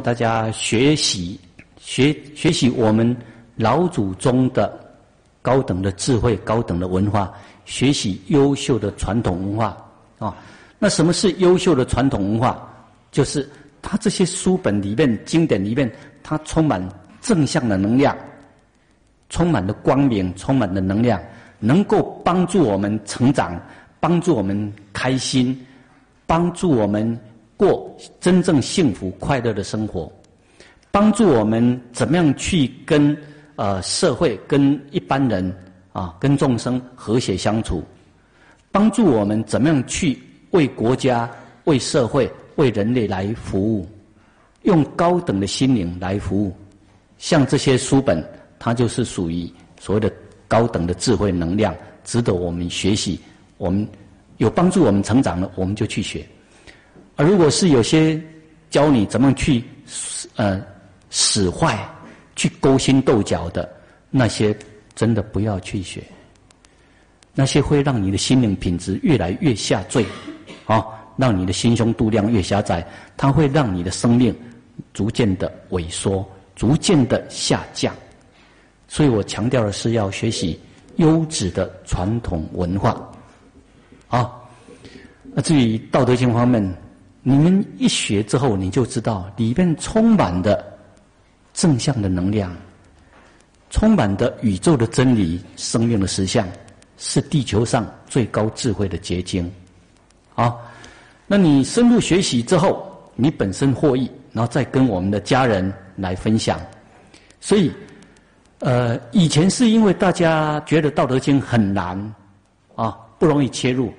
大家学习学学习我们老祖宗的高等的智慧、高等的文化，学习优秀的传统文化啊。那什么是优秀的传统文化？就是它这些书本里面、经典里面，它充满正向的能量，充满了光明，充满了能量，能够帮助我们成长，帮助我们开心，帮助我们。过真正幸福快乐的生活，帮助我们怎么样去跟呃社会、跟一般人啊、跟众生和谐相处，帮助我们怎么样去为国家、为社会、为人类来服务，用高等的心灵来服务。像这些书本，它就是属于所谓的高等的智慧能量，值得我们学习。我们有帮助我们成长的，我们就去学。而如果是有些教你怎么去呃使坏、去勾心斗角的那些，真的不要去学。那些会让你的心灵品质越来越下坠，啊，让你的心胸度量越狭窄，它会让你的生命逐渐的萎缩，逐渐的下降。所以我强调的是要学习优质的传统文化，啊，那至于道德经方面。你们一学之后，你就知道里面充满的正向的能量，充满的宇宙的真理、生命的实相，是地球上最高智慧的结晶。啊，那你深入学习之后，你本身获益，然后再跟我们的家人来分享。所以，呃，以前是因为大家觉得《道德经》很难，啊，不容易切入。